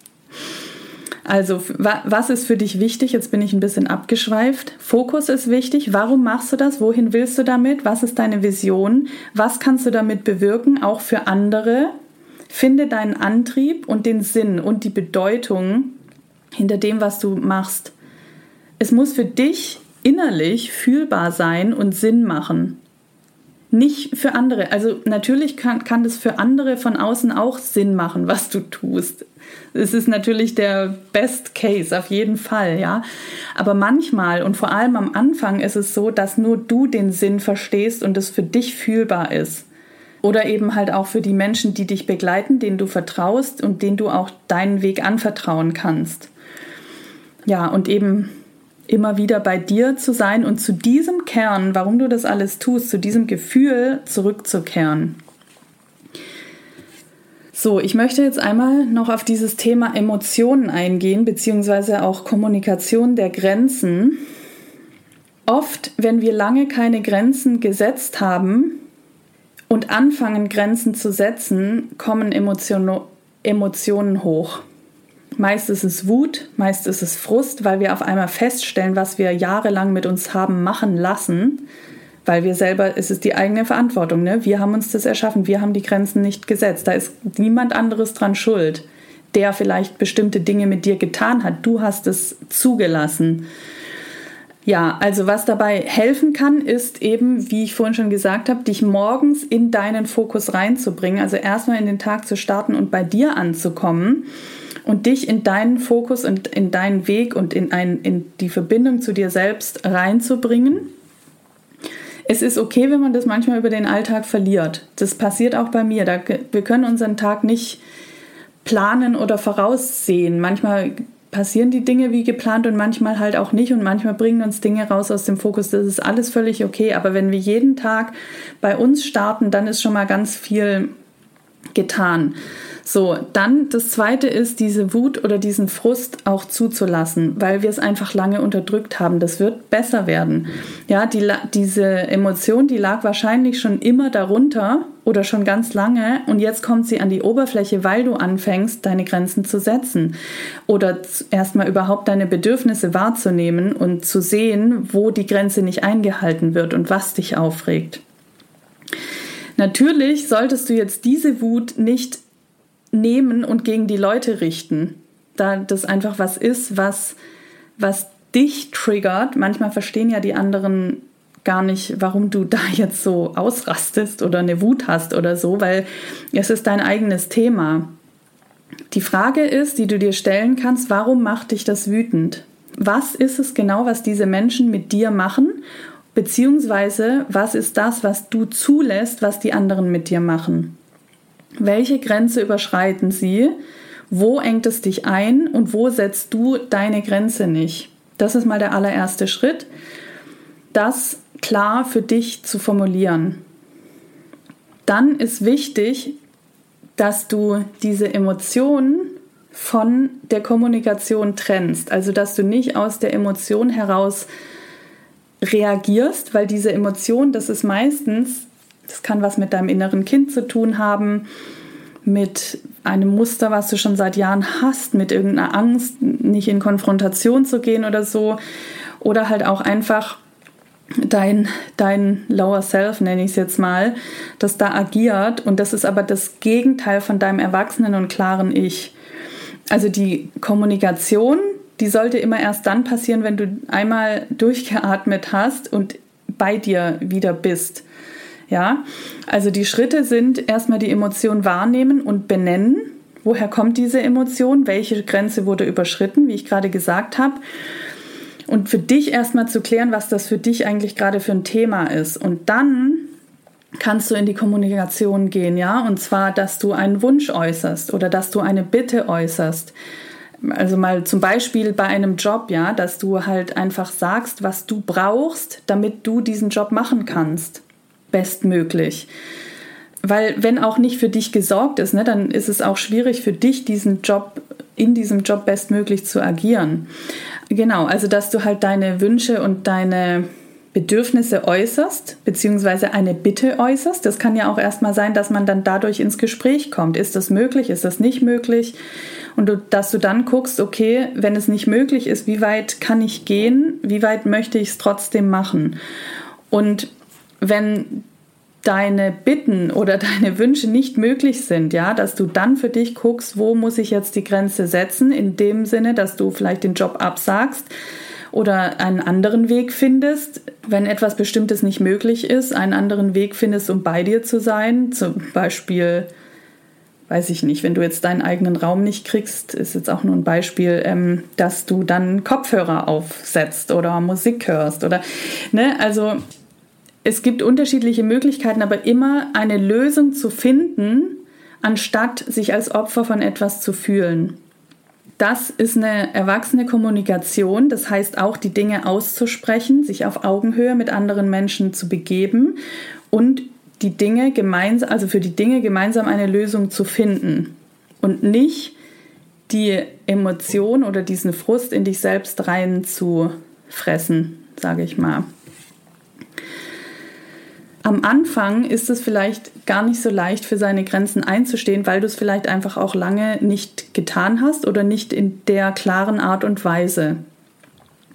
Also, was ist für dich wichtig? Jetzt bin ich ein bisschen abgeschweift. Fokus ist wichtig. Warum machst du das? Wohin willst du damit? Was ist deine Vision? Was kannst du damit bewirken, auch für andere? Finde deinen Antrieb und den Sinn und die Bedeutung hinter dem, was du machst. Es muss für dich innerlich fühlbar sein und Sinn machen. Nicht für andere. Also natürlich kann, kann das für andere von außen auch Sinn machen, was du tust es ist natürlich der Best Case auf jeden Fall, ja. Aber manchmal und vor allem am Anfang ist es so, dass nur du den Sinn verstehst und es für dich fühlbar ist. Oder eben halt auch für die Menschen, die dich begleiten, denen du vertraust und denen du auch deinen Weg anvertrauen kannst. Ja, und eben immer wieder bei dir zu sein und zu diesem Kern, warum du das alles tust, zu diesem Gefühl zurückzukehren. So, ich möchte jetzt einmal noch auf dieses Thema Emotionen eingehen, beziehungsweise auch Kommunikation der Grenzen. Oft, wenn wir lange keine Grenzen gesetzt haben und anfangen, Grenzen zu setzen, kommen Emotion Emotionen hoch. Meist ist es Wut, meist ist es Frust, weil wir auf einmal feststellen, was wir jahrelang mit uns haben machen lassen, weil wir selber, es ist die eigene Verantwortung, ne? wir haben uns das erschaffen, wir haben die Grenzen nicht gesetzt, da ist niemand anderes dran schuld, der vielleicht bestimmte Dinge mit dir getan hat, du hast es zugelassen. Ja, also was dabei helfen kann, ist eben, wie ich vorhin schon gesagt habe, dich morgens in deinen Fokus reinzubringen. Also erstmal in den Tag zu starten und bei dir anzukommen und dich in deinen Fokus und in deinen Weg und in, ein, in die Verbindung zu dir selbst reinzubringen. Es ist okay, wenn man das manchmal über den Alltag verliert. Das passiert auch bei mir. Da, wir können unseren Tag nicht planen oder voraussehen. Manchmal passieren die Dinge wie geplant und manchmal halt auch nicht und manchmal bringen uns Dinge raus aus dem Fokus. Das ist alles völlig okay. Aber wenn wir jeden Tag bei uns starten, dann ist schon mal ganz viel getan. So, dann das zweite ist, diese Wut oder diesen Frust auch zuzulassen, weil wir es einfach lange unterdrückt haben. Das wird besser werden. Ja, die, diese Emotion, die lag wahrscheinlich schon immer darunter oder schon ganz lange und jetzt kommt sie an die Oberfläche, weil du anfängst, deine Grenzen zu setzen oder erstmal überhaupt deine Bedürfnisse wahrzunehmen und zu sehen, wo die Grenze nicht eingehalten wird und was dich aufregt. Natürlich solltest du jetzt diese Wut nicht nehmen und gegen die Leute richten. Da das einfach was ist, was, was dich triggert. Manchmal verstehen ja die anderen gar nicht, warum du da jetzt so ausrastest oder eine Wut hast oder so, weil es ist dein eigenes Thema. Die Frage ist, die du dir stellen kannst, warum macht dich das wütend? Was ist es genau, was diese Menschen mit dir machen? Beziehungsweise, was ist das, was du zulässt, was die anderen mit dir machen? Welche Grenze überschreiten sie? Wo engt es dich ein und wo setzt du deine Grenze nicht? Das ist mal der allererste Schritt, das klar für dich zu formulieren. Dann ist wichtig, dass du diese Emotionen von der Kommunikation trennst. Also, dass du nicht aus der Emotion heraus reagierst, weil diese Emotion, das ist meistens das kann was mit deinem inneren Kind zu tun haben, mit einem Muster, was du schon seit Jahren hast, mit irgendeiner Angst, nicht in Konfrontation zu gehen oder so. Oder halt auch einfach dein, dein Lower Self, nenne ich es jetzt mal, das da agiert. Und das ist aber das Gegenteil von deinem erwachsenen und klaren Ich. Also die Kommunikation, die sollte immer erst dann passieren, wenn du einmal durchgeatmet hast und bei dir wieder bist. Ja, also die Schritte sind erstmal die Emotion wahrnehmen und benennen. Woher kommt diese Emotion? Welche Grenze wurde überschritten, wie ich gerade gesagt habe? Und für dich erstmal zu klären, was das für dich eigentlich gerade für ein Thema ist. Und dann kannst du in die Kommunikation gehen, ja? Und zwar, dass du einen Wunsch äußerst oder dass du eine Bitte äußerst. Also mal zum Beispiel bei einem Job, ja, dass du halt einfach sagst, was du brauchst, damit du diesen Job machen kannst bestmöglich. Weil wenn auch nicht für dich gesorgt ist, ne, dann ist es auch schwierig für dich, diesen Job, in diesem Job bestmöglich zu agieren. Genau, also dass du halt deine Wünsche und deine Bedürfnisse äußerst, beziehungsweise eine Bitte äußerst. Das kann ja auch erstmal sein, dass man dann dadurch ins Gespräch kommt. Ist das möglich? Ist das nicht möglich? Und du, dass du dann guckst, okay, wenn es nicht möglich ist, wie weit kann ich gehen? Wie weit möchte ich es trotzdem machen? Und wenn deine Bitten oder deine Wünsche nicht möglich sind, ja, dass du dann für dich guckst, wo muss ich jetzt die Grenze setzen, in dem Sinne, dass du vielleicht den Job absagst oder einen anderen Weg findest, wenn etwas Bestimmtes nicht möglich ist, einen anderen Weg findest, um bei dir zu sein, zum Beispiel weiß ich nicht, wenn du jetzt deinen eigenen Raum nicht kriegst, ist jetzt auch nur ein Beispiel, ähm, dass du dann Kopfhörer aufsetzt oder Musik hörst oder, ne, also es gibt unterschiedliche Möglichkeiten, aber immer eine Lösung zu finden, anstatt sich als Opfer von etwas zu fühlen. Das ist eine erwachsene Kommunikation, das heißt auch die Dinge auszusprechen, sich auf Augenhöhe mit anderen Menschen zu begeben und die Dinge gemeinsam, also für die Dinge gemeinsam eine Lösung zu finden und nicht die Emotion oder diesen Frust in dich selbst rein zu fressen, sage ich mal. Am Anfang ist es vielleicht gar nicht so leicht, für seine Grenzen einzustehen, weil du es vielleicht einfach auch lange nicht getan hast oder nicht in der klaren Art und Weise.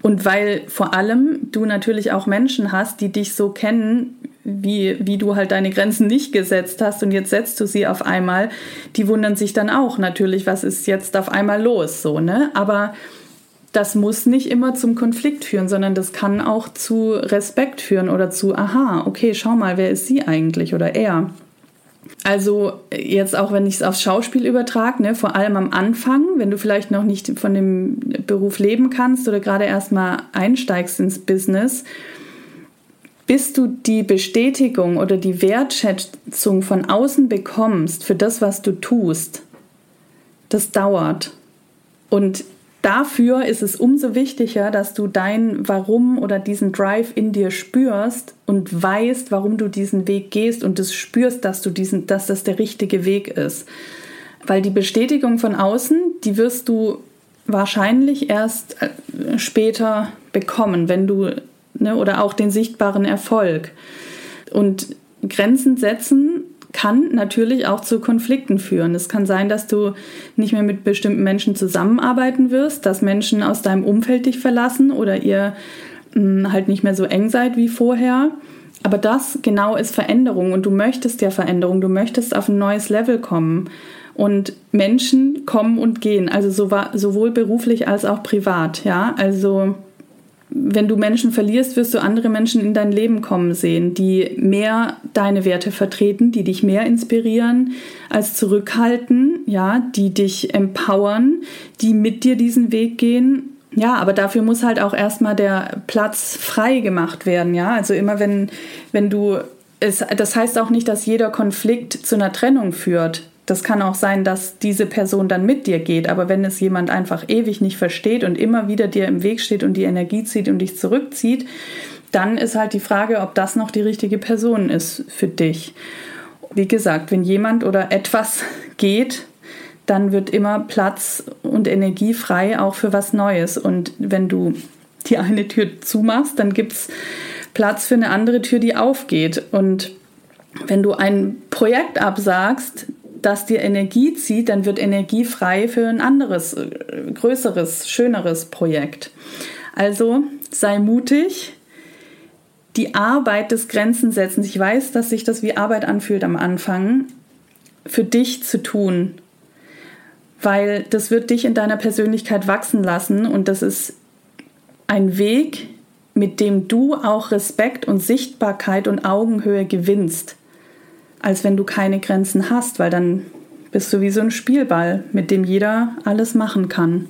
Und weil vor allem du natürlich auch Menschen hast, die dich so kennen, wie, wie du halt deine Grenzen nicht gesetzt hast und jetzt setzt du sie auf einmal, die wundern sich dann auch natürlich, was ist jetzt auf einmal los, so, ne? Aber das muss nicht immer zum Konflikt führen, sondern das kann auch zu Respekt führen oder zu, aha, okay, schau mal, wer ist sie eigentlich oder er. Also jetzt auch, wenn ich es aufs Schauspiel übertrage, ne, vor allem am Anfang, wenn du vielleicht noch nicht von dem Beruf leben kannst oder gerade erst mal einsteigst ins Business, bis du die Bestätigung oder die Wertschätzung von außen bekommst für das, was du tust, das dauert. Und dafür ist es umso wichtiger, dass du dein Warum oder diesen Drive in dir spürst und weißt, warum du diesen Weg gehst und das spürst, dass du diesen, dass das der richtige Weg ist. Weil die Bestätigung von außen, die wirst du wahrscheinlich erst äh, später bekommen, wenn du ne, oder auch den sichtbaren Erfolg. Und Grenzen setzen kann natürlich auch zu Konflikten führen. Es kann sein, dass du nicht mehr mit bestimmten Menschen zusammenarbeiten wirst, dass Menschen aus deinem Umfeld dich verlassen oder ihr mh, hm, halt nicht mehr so eng seid wie vorher. Aber das genau ist Veränderung und du möchtest ja Veränderung, du möchtest auf ein neues Level kommen. Und Menschen kommen und gehen, also sowohl beruflich als auch privat, ja. Also wenn du Menschen verlierst, wirst du andere Menschen in dein Leben kommen sehen, die mehr deine Werte vertreten, die dich mehr inspirieren als zurückhalten, ja, die dich empowern, die mit dir diesen Weg gehen. Ja, aber dafür muss halt auch erstmal der Platz frei gemacht werden, ja. Also immer wenn, wenn du es, das heißt auch nicht, dass jeder Konflikt zu einer Trennung führt. Das kann auch sein, dass diese Person dann mit dir geht, aber wenn es jemand einfach ewig nicht versteht und immer wieder dir im Weg steht und die Energie zieht und dich zurückzieht, dann ist halt die Frage, ob das noch die richtige Person ist für dich. Wie gesagt, wenn jemand oder etwas geht, dann wird immer Platz und Energie frei auch für was Neues. Und wenn du die eine Tür zumachst, dann gibt es Platz für eine andere Tür, die aufgeht. Und wenn du ein Projekt absagst, das dir Energie zieht, dann wird Energie frei für ein anderes, äh, größeres, schöneres Projekt. Also sei mutig. Die Arbeit des Grenzensetzens, ich weiß, dass sich das wie Arbeit anfühlt am Anfang, für dich zu tun, weil das wird dich in deiner Persönlichkeit wachsen lassen und das ist ein Weg, mit dem du auch Respekt und Sichtbarkeit und Augenhöhe gewinnst als wenn du keine Grenzen hast, weil dann bist du wie so ein Spielball, mit dem jeder alles machen kann.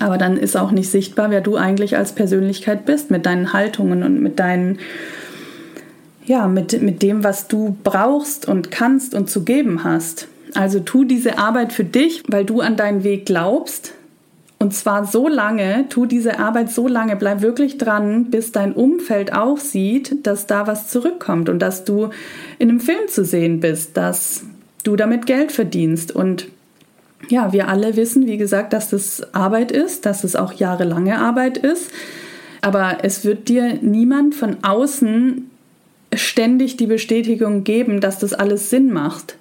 Aber dann ist auch nicht sichtbar, wer du eigentlich als Persönlichkeit bist, mit deinen Haltungen und mit deinen, ja, mit, mit dem, was du brauchst und kannst und zu geben hast. Also tu diese Arbeit für dich, weil du an deinen Weg glaubst, und zwar so lange, tu diese Arbeit so lange, bleib wirklich dran, bis dein Umfeld auch sieht, dass da was zurückkommt und dass du in einem Film zu sehen bist, dass du damit Geld verdienst. Und ja, wir alle wissen, wie gesagt, dass das Arbeit ist, dass es auch jahrelange Arbeit ist. Aber es wird dir niemand von außen ständig die Bestätigung geben, dass das alles Sinn macht.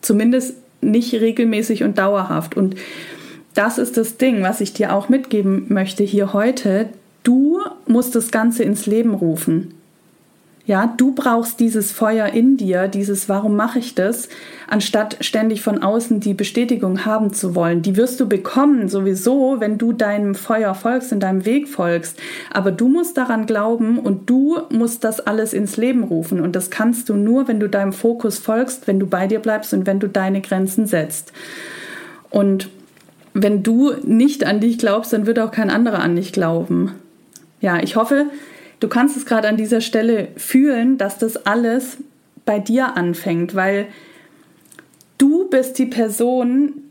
Zumindest nicht regelmäßig und dauerhaft. Und das ist das Ding, was ich dir auch mitgeben möchte hier heute. Du musst das Ganze ins Leben rufen. Ja, du brauchst dieses Feuer in dir, dieses Warum mache ich das, anstatt ständig von außen die Bestätigung haben zu wollen. Die wirst du bekommen sowieso, wenn du deinem Feuer folgst und deinem Weg folgst. Aber du musst daran glauben und du musst das alles ins Leben rufen. Und das kannst du nur, wenn du deinem Fokus folgst, wenn du bei dir bleibst und wenn du deine Grenzen setzt. Und wenn du nicht an dich glaubst, dann wird auch kein anderer an dich glauben. Ja, ich hoffe, du kannst es gerade an dieser Stelle fühlen, dass das alles bei dir anfängt, weil du bist die Person,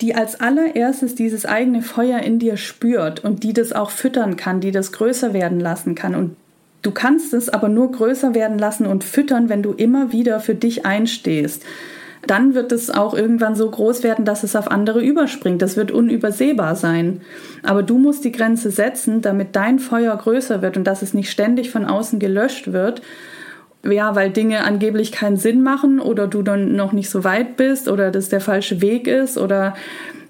die als allererstes dieses eigene Feuer in dir spürt und die das auch füttern kann, die das größer werden lassen kann. Und du kannst es aber nur größer werden lassen und füttern, wenn du immer wieder für dich einstehst. Dann wird es auch irgendwann so groß werden, dass es auf andere überspringt. Das wird unübersehbar sein. Aber du musst die Grenze setzen, damit dein Feuer größer wird und dass es nicht ständig von außen gelöscht wird. Ja, weil Dinge angeblich keinen Sinn machen oder du dann noch nicht so weit bist oder das der falsche Weg ist oder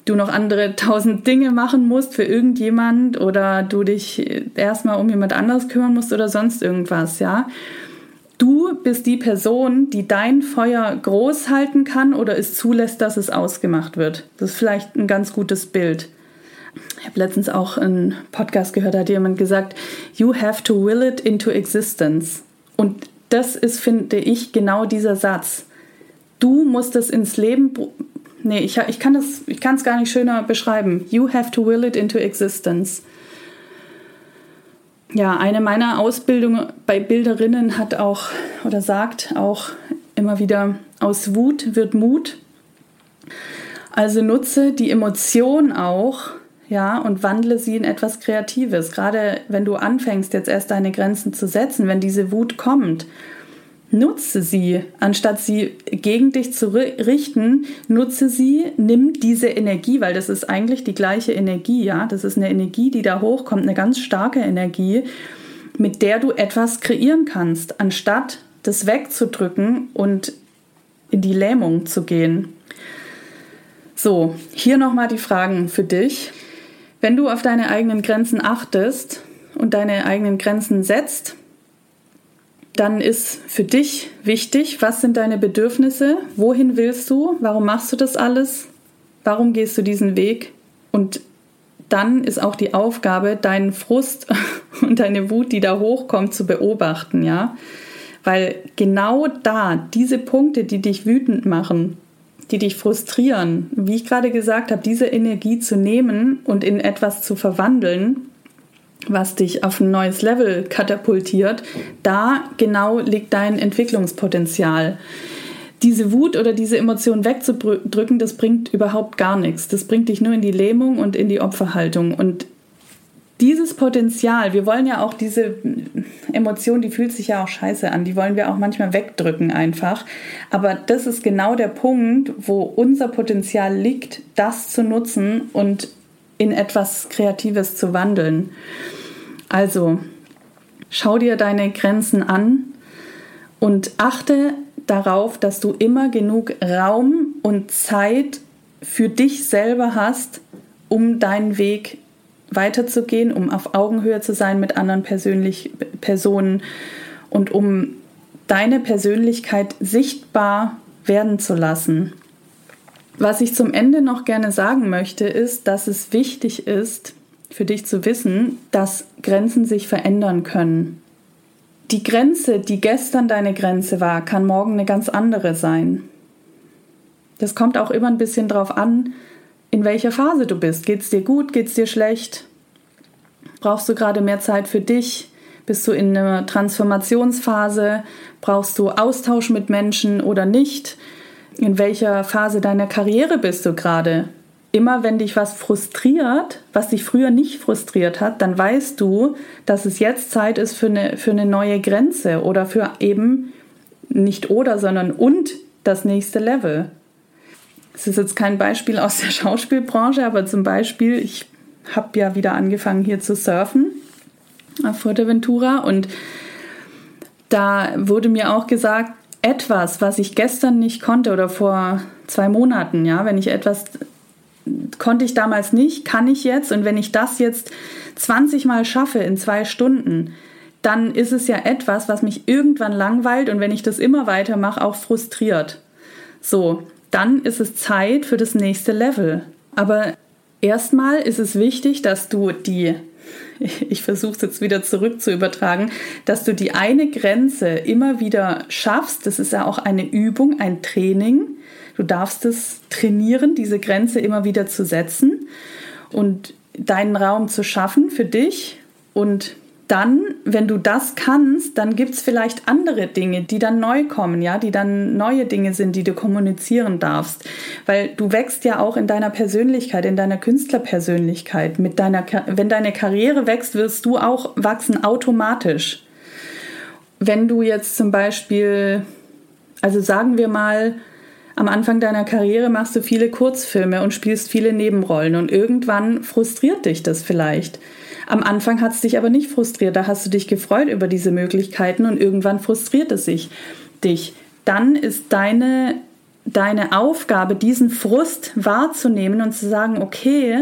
du noch andere tausend Dinge machen musst für irgendjemand oder du dich erstmal um jemand anderes kümmern musst oder sonst irgendwas, ja. Du bist die Person, die dein Feuer groß halten kann oder es zulässt, dass es ausgemacht wird. Das ist vielleicht ein ganz gutes Bild. Ich habe letztens auch einen Podcast gehört, da hat jemand gesagt, You have to will it into existence. Und das ist, finde ich, genau dieser Satz. Du musst es ins Leben. Nee, ich, ich kann es gar nicht schöner beschreiben. You have to will it into existence. Ja, eine meiner Ausbildungen bei Bilderinnen hat auch oder sagt auch immer wieder, aus Wut wird Mut. Also nutze die Emotion auch, ja, und wandle sie in etwas Kreatives. Gerade wenn du anfängst, jetzt erst deine Grenzen zu setzen, wenn diese Wut kommt Nutze sie, anstatt sie gegen dich zu richten, nutze sie, nimm diese Energie, weil das ist eigentlich die gleiche Energie, ja. Das ist eine Energie, die da hochkommt, eine ganz starke Energie, mit der du etwas kreieren kannst, anstatt das wegzudrücken und in die Lähmung zu gehen. So, hier nochmal die Fragen für dich. Wenn du auf deine eigenen Grenzen achtest und deine eigenen Grenzen setzt, dann ist für dich wichtig, was sind deine Bedürfnisse, wohin willst du, warum machst du das alles, warum gehst du diesen Weg? Und dann ist auch die Aufgabe, deinen Frust und deine Wut, die da hochkommt, zu beobachten, ja? Weil genau da, diese Punkte, die dich wütend machen, die dich frustrieren, wie ich gerade gesagt habe, diese Energie zu nehmen und in etwas zu verwandeln, was dich auf ein neues Level katapultiert, da genau liegt dein Entwicklungspotenzial. Diese Wut oder diese Emotion wegzudrücken, das bringt überhaupt gar nichts. Das bringt dich nur in die Lähmung und in die Opferhaltung. Und dieses Potenzial, wir wollen ja auch diese Emotion, die fühlt sich ja auch scheiße an, die wollen wir auch manchmal wegdrücken einfach. Aber das ist genau der Punkt, wo unser Potenzial liegt, das zu nutzen und in etwas Kreatives zu wandeln. Also, schau dir deine Grenzen an und achte darauf, dass du immer genug Raum und Zeit für dich selber hast, um deinen Weg weiterzugehen, um auf Augenhöhe zu sein mit anderen persönlich, Personen und um deine Persönlichkeit sichtbar werden zu lassen. Was ich zum Ende noch gerne sagen möchte, ist, dass es wichtig ist, für dich zu wissen, dass Grenzen sich verändern können. Die Grenze, die gestern deine Grenze war, kann morgen eine ganz andere sein. Das kommt auch immer ein bisschen drauf an, in welcher Phase du bist. Geht es dir gut? Geht es dir schlecht? Brauchst du gerade mehr Zeit für dich? Bist du in einer Transformationsphase? Brauchst du Austausch mit Menschen oder nicht? in welcher Phase deiner Karriere bist du gerade. Immer wenn dich was frustriert, was dich früher nicht frustriert hat, dann weißt du, dass es jetzt Zeit ist für eine, für eine neue Grenze oder für eben nicht oder, sondern und das nächste Level. Es ist jetzt kein Beispiel aus der Schauspielbranche, aber zum Beispiel, ich habe ja wieder angefangen hier zu surfen auf Fuerteventura und da wurde mir auch gesagt, etwas, was ich gestern nicht konnte oder vor zwei Monaten, ja, wenn ich etwas konnte ich damals nicht, kann ich jetzt und wenn ich das jetzt 20 Mal schaffe in zwei Stunden, dann ist es ja etwas, was mich irgendwann langweilt und wenn ich das immer weitermache, auch frustriert. So, dann ist es Zeit für das nächste Level. Aber erstmal ist es wichtig, dass du die ich versuche es jetzt wieder zurück zu übertragen, dass du die eine Grenze immer wieder schaffst. Das ist ja auch eine Übung, ein Training. Du darfst es trainieren, diese Grenze immer wieder zu setzen und deinen Raum zu schaffen für dich und dann, wenn du das kannst, dann gibt es vielleicht andere Dinge, die dann neu kommen, ja, die dann neue Dinge sind, die du kommunizieren darfst. Weil du wächst ja auch in deiner Persönlichkeit, in deiner Künstlerpersönlichkeit. Mit deiner, wenn deine Karriere wächst, wirst du auch wachsen automatisch. Wenn du jetzt zum Beispiel, also sagen wir mal, Am Anfang deiner Karriere machst du viele Kurzfilme und spielst viele Nebenrollen und irgendwann frustriert dich das vielleicht. Am Anfang hat es dich aber nicht frustriert, da hast du dich gefreut über diese Möglichkeiten und irgendwann frustriert es sich dich. Dann ist deine, deine Aufgabe, diesen Frust wahrzunehmen und zu sagen, okay,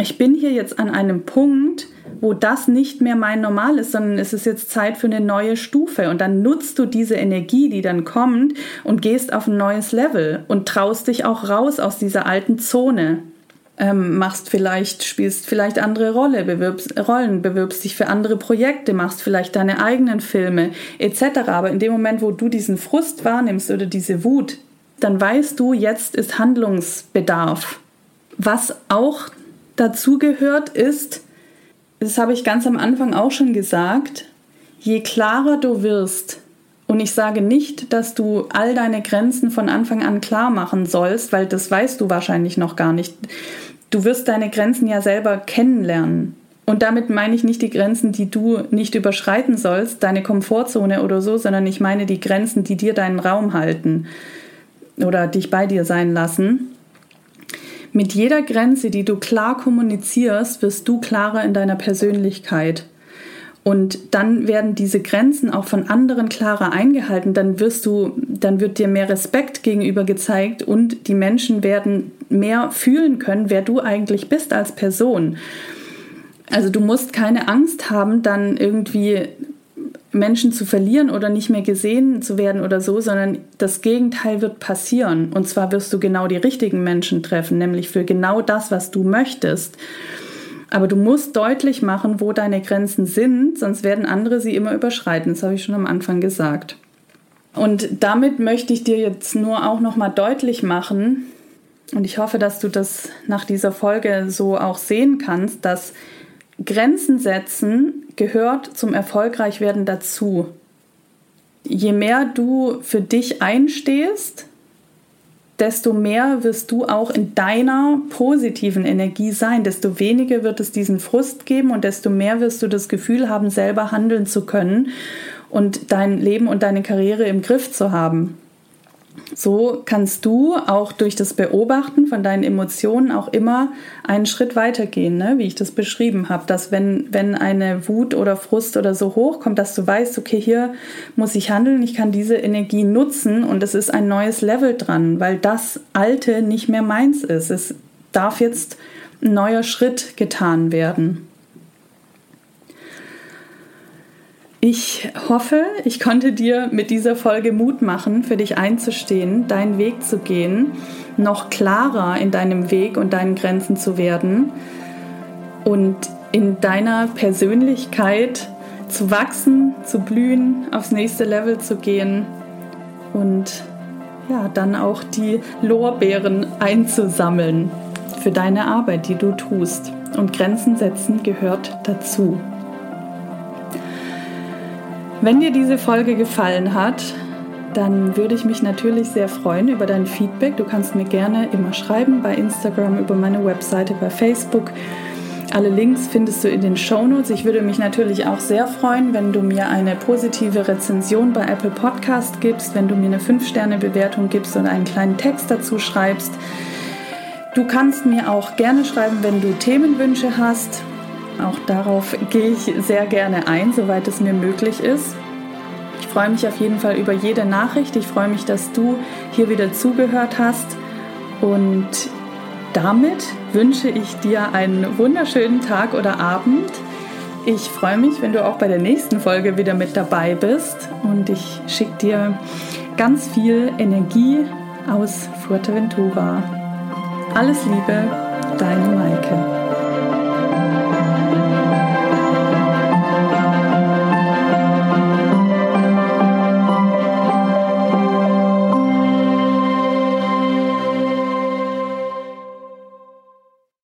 ich bin hier jetzt an einem Punkt, wo das nicht mehr mein Normal ist, sondern es ist jetzt Zeit für eine neue Stufe. Und dann nutzt du diese Energie, die dann kommt, und gehst auf ein neues Level und traust dich auch raus aus dieser alten Zone. Ähm, machst vielleicht, spielst vielleicht andere Rolle, bewirbst, Rollen, bewirbst dich für andere Projekte, machst vielleicht deine eigenen Filme etc. Aber in dem Moment, wo du diesen Frust wahrnimmst oder diese Wut, dann weißt du, jetzt ist Handlungsbedarf. Was auch dazu gehört, ist, das habe ich ganz am Anfang auch schon gesagt, je klarer du wirst, und ich sage nicht, dass du all deine Grenzen von Anfang an klar machen sollst, weil das weißt du wahrscheinlich noch gar nicht. Du wirst deine Grenzen ja selber kennenlernen. Und damit meine ich nicht die Grenzen, die du nicht überschreiten sollst, deine Komfortzone oder so, sondern ich meine die Grenzen, die dir deinen Raum halten oder dich bei dir sein lassen. Mit jeder Grenze, die du klar kommunizierst, wirst du klarer in deiner Persönlichkeit. Und dann werden diese Grenzen auch von anderen klarer eingehalten. Dann wirst du, dann wird dir mehr Respekt gegenüber gezeigt und die Menschen werden mehr fühlen können, wer du eigentlich bist als Person. Also du musst keine Angst haben, dann irgendwie Menschen zu verlieren oder nicht mehr gesehen zu werden oder so, sondern das Gegenteil wird passieren. Und zwar wirst du genau die richtigen Menschen treffen, nämlich für genau das, was du möchtest. Aber du musst deutlich machen, wo deine Grenzen sind, sonst werden andere sie immer überschreiten. Das habe ich schon am Anfang gesagt. Und damit möchte ich dir jetzt nur auch noch mal deutlich machen, und ich hoffe, dass du das nach dieser Folge so auch sehen kannst, dass Grenzen setzen gehört zum Erfolgreichwerden dazu. Je mehr du für dich einstehst, desto mehr wirst du auch in deiner positiven Energie sein, desto weniger wird es diesen Frust geben und desto mehr wirst du das Gefühl haben, selber handeln zu können und dein Leben und deine Karriere im Griff zu haben so kannst du auch durch das Beobachten von deinen Emotionen auch immer einen Schritt weitergehen, ne? wie ich das beschrieben habe, dass wenn, wenn eine Wut oder Frust oder so hochkommt, dass du weißt, okay, hier muss ich handeln, ich kann diese Energie nutzen und es ist ein neues Level dran, weil das Alte nicht mehr meins ist. Es darf jetzt ein neuer Schritt getan werden. Ich hoffe, ich konnte dir mit dieser Folge Mut machen, für dich einzustehen, deinen Weg zu gehen, noch klarer in deinem Weg und deinen Grenzen zu werden und in deiner Persönlichkeit zu wachsen, zu blühen, aufs nächste Level zu gehen und ja, dann auch die Lorbeeren einzusammeln für deine Arbeit, die du tust. Und Grenzen setzen gehört dazu. Wenn dir diese Folge gefallen hat, dann würde ich mich natürlich sehr freuen über dein Feedback. Du kannst mir gerne immer schreiben bei Instagram, über meine Webseite, bei Facebook. Alle Links findest du in den Show Notes. Ich würde mich natürlich auch sehr freuen, wenn du mir eine positive Rezension bei Apple Podcast gibst, wenn du mir eine 5-Sterne-Bewertung gibst und einen kleinen Text dazu schreibst. Du kannst mir auch gerne schreiben, wenn du Themenwünsche hast. Auch darauf gehe ich sehr gerne ein, soweit es mir möglich ist. Ich freue mich auf jeden Fall über jede Nachricht. Ich freue mich, dass du hier wieder zugehört hast. Und damit wünsche ich dir einen wunderschönen Tag oder Abend. Ich freue mich, wenn du auch bei der nächsten Folge wieder mit dabei bist. Und ich schicke dir ganz viel Energie aus Fuerteventura. Alles Liebe, deine Maike.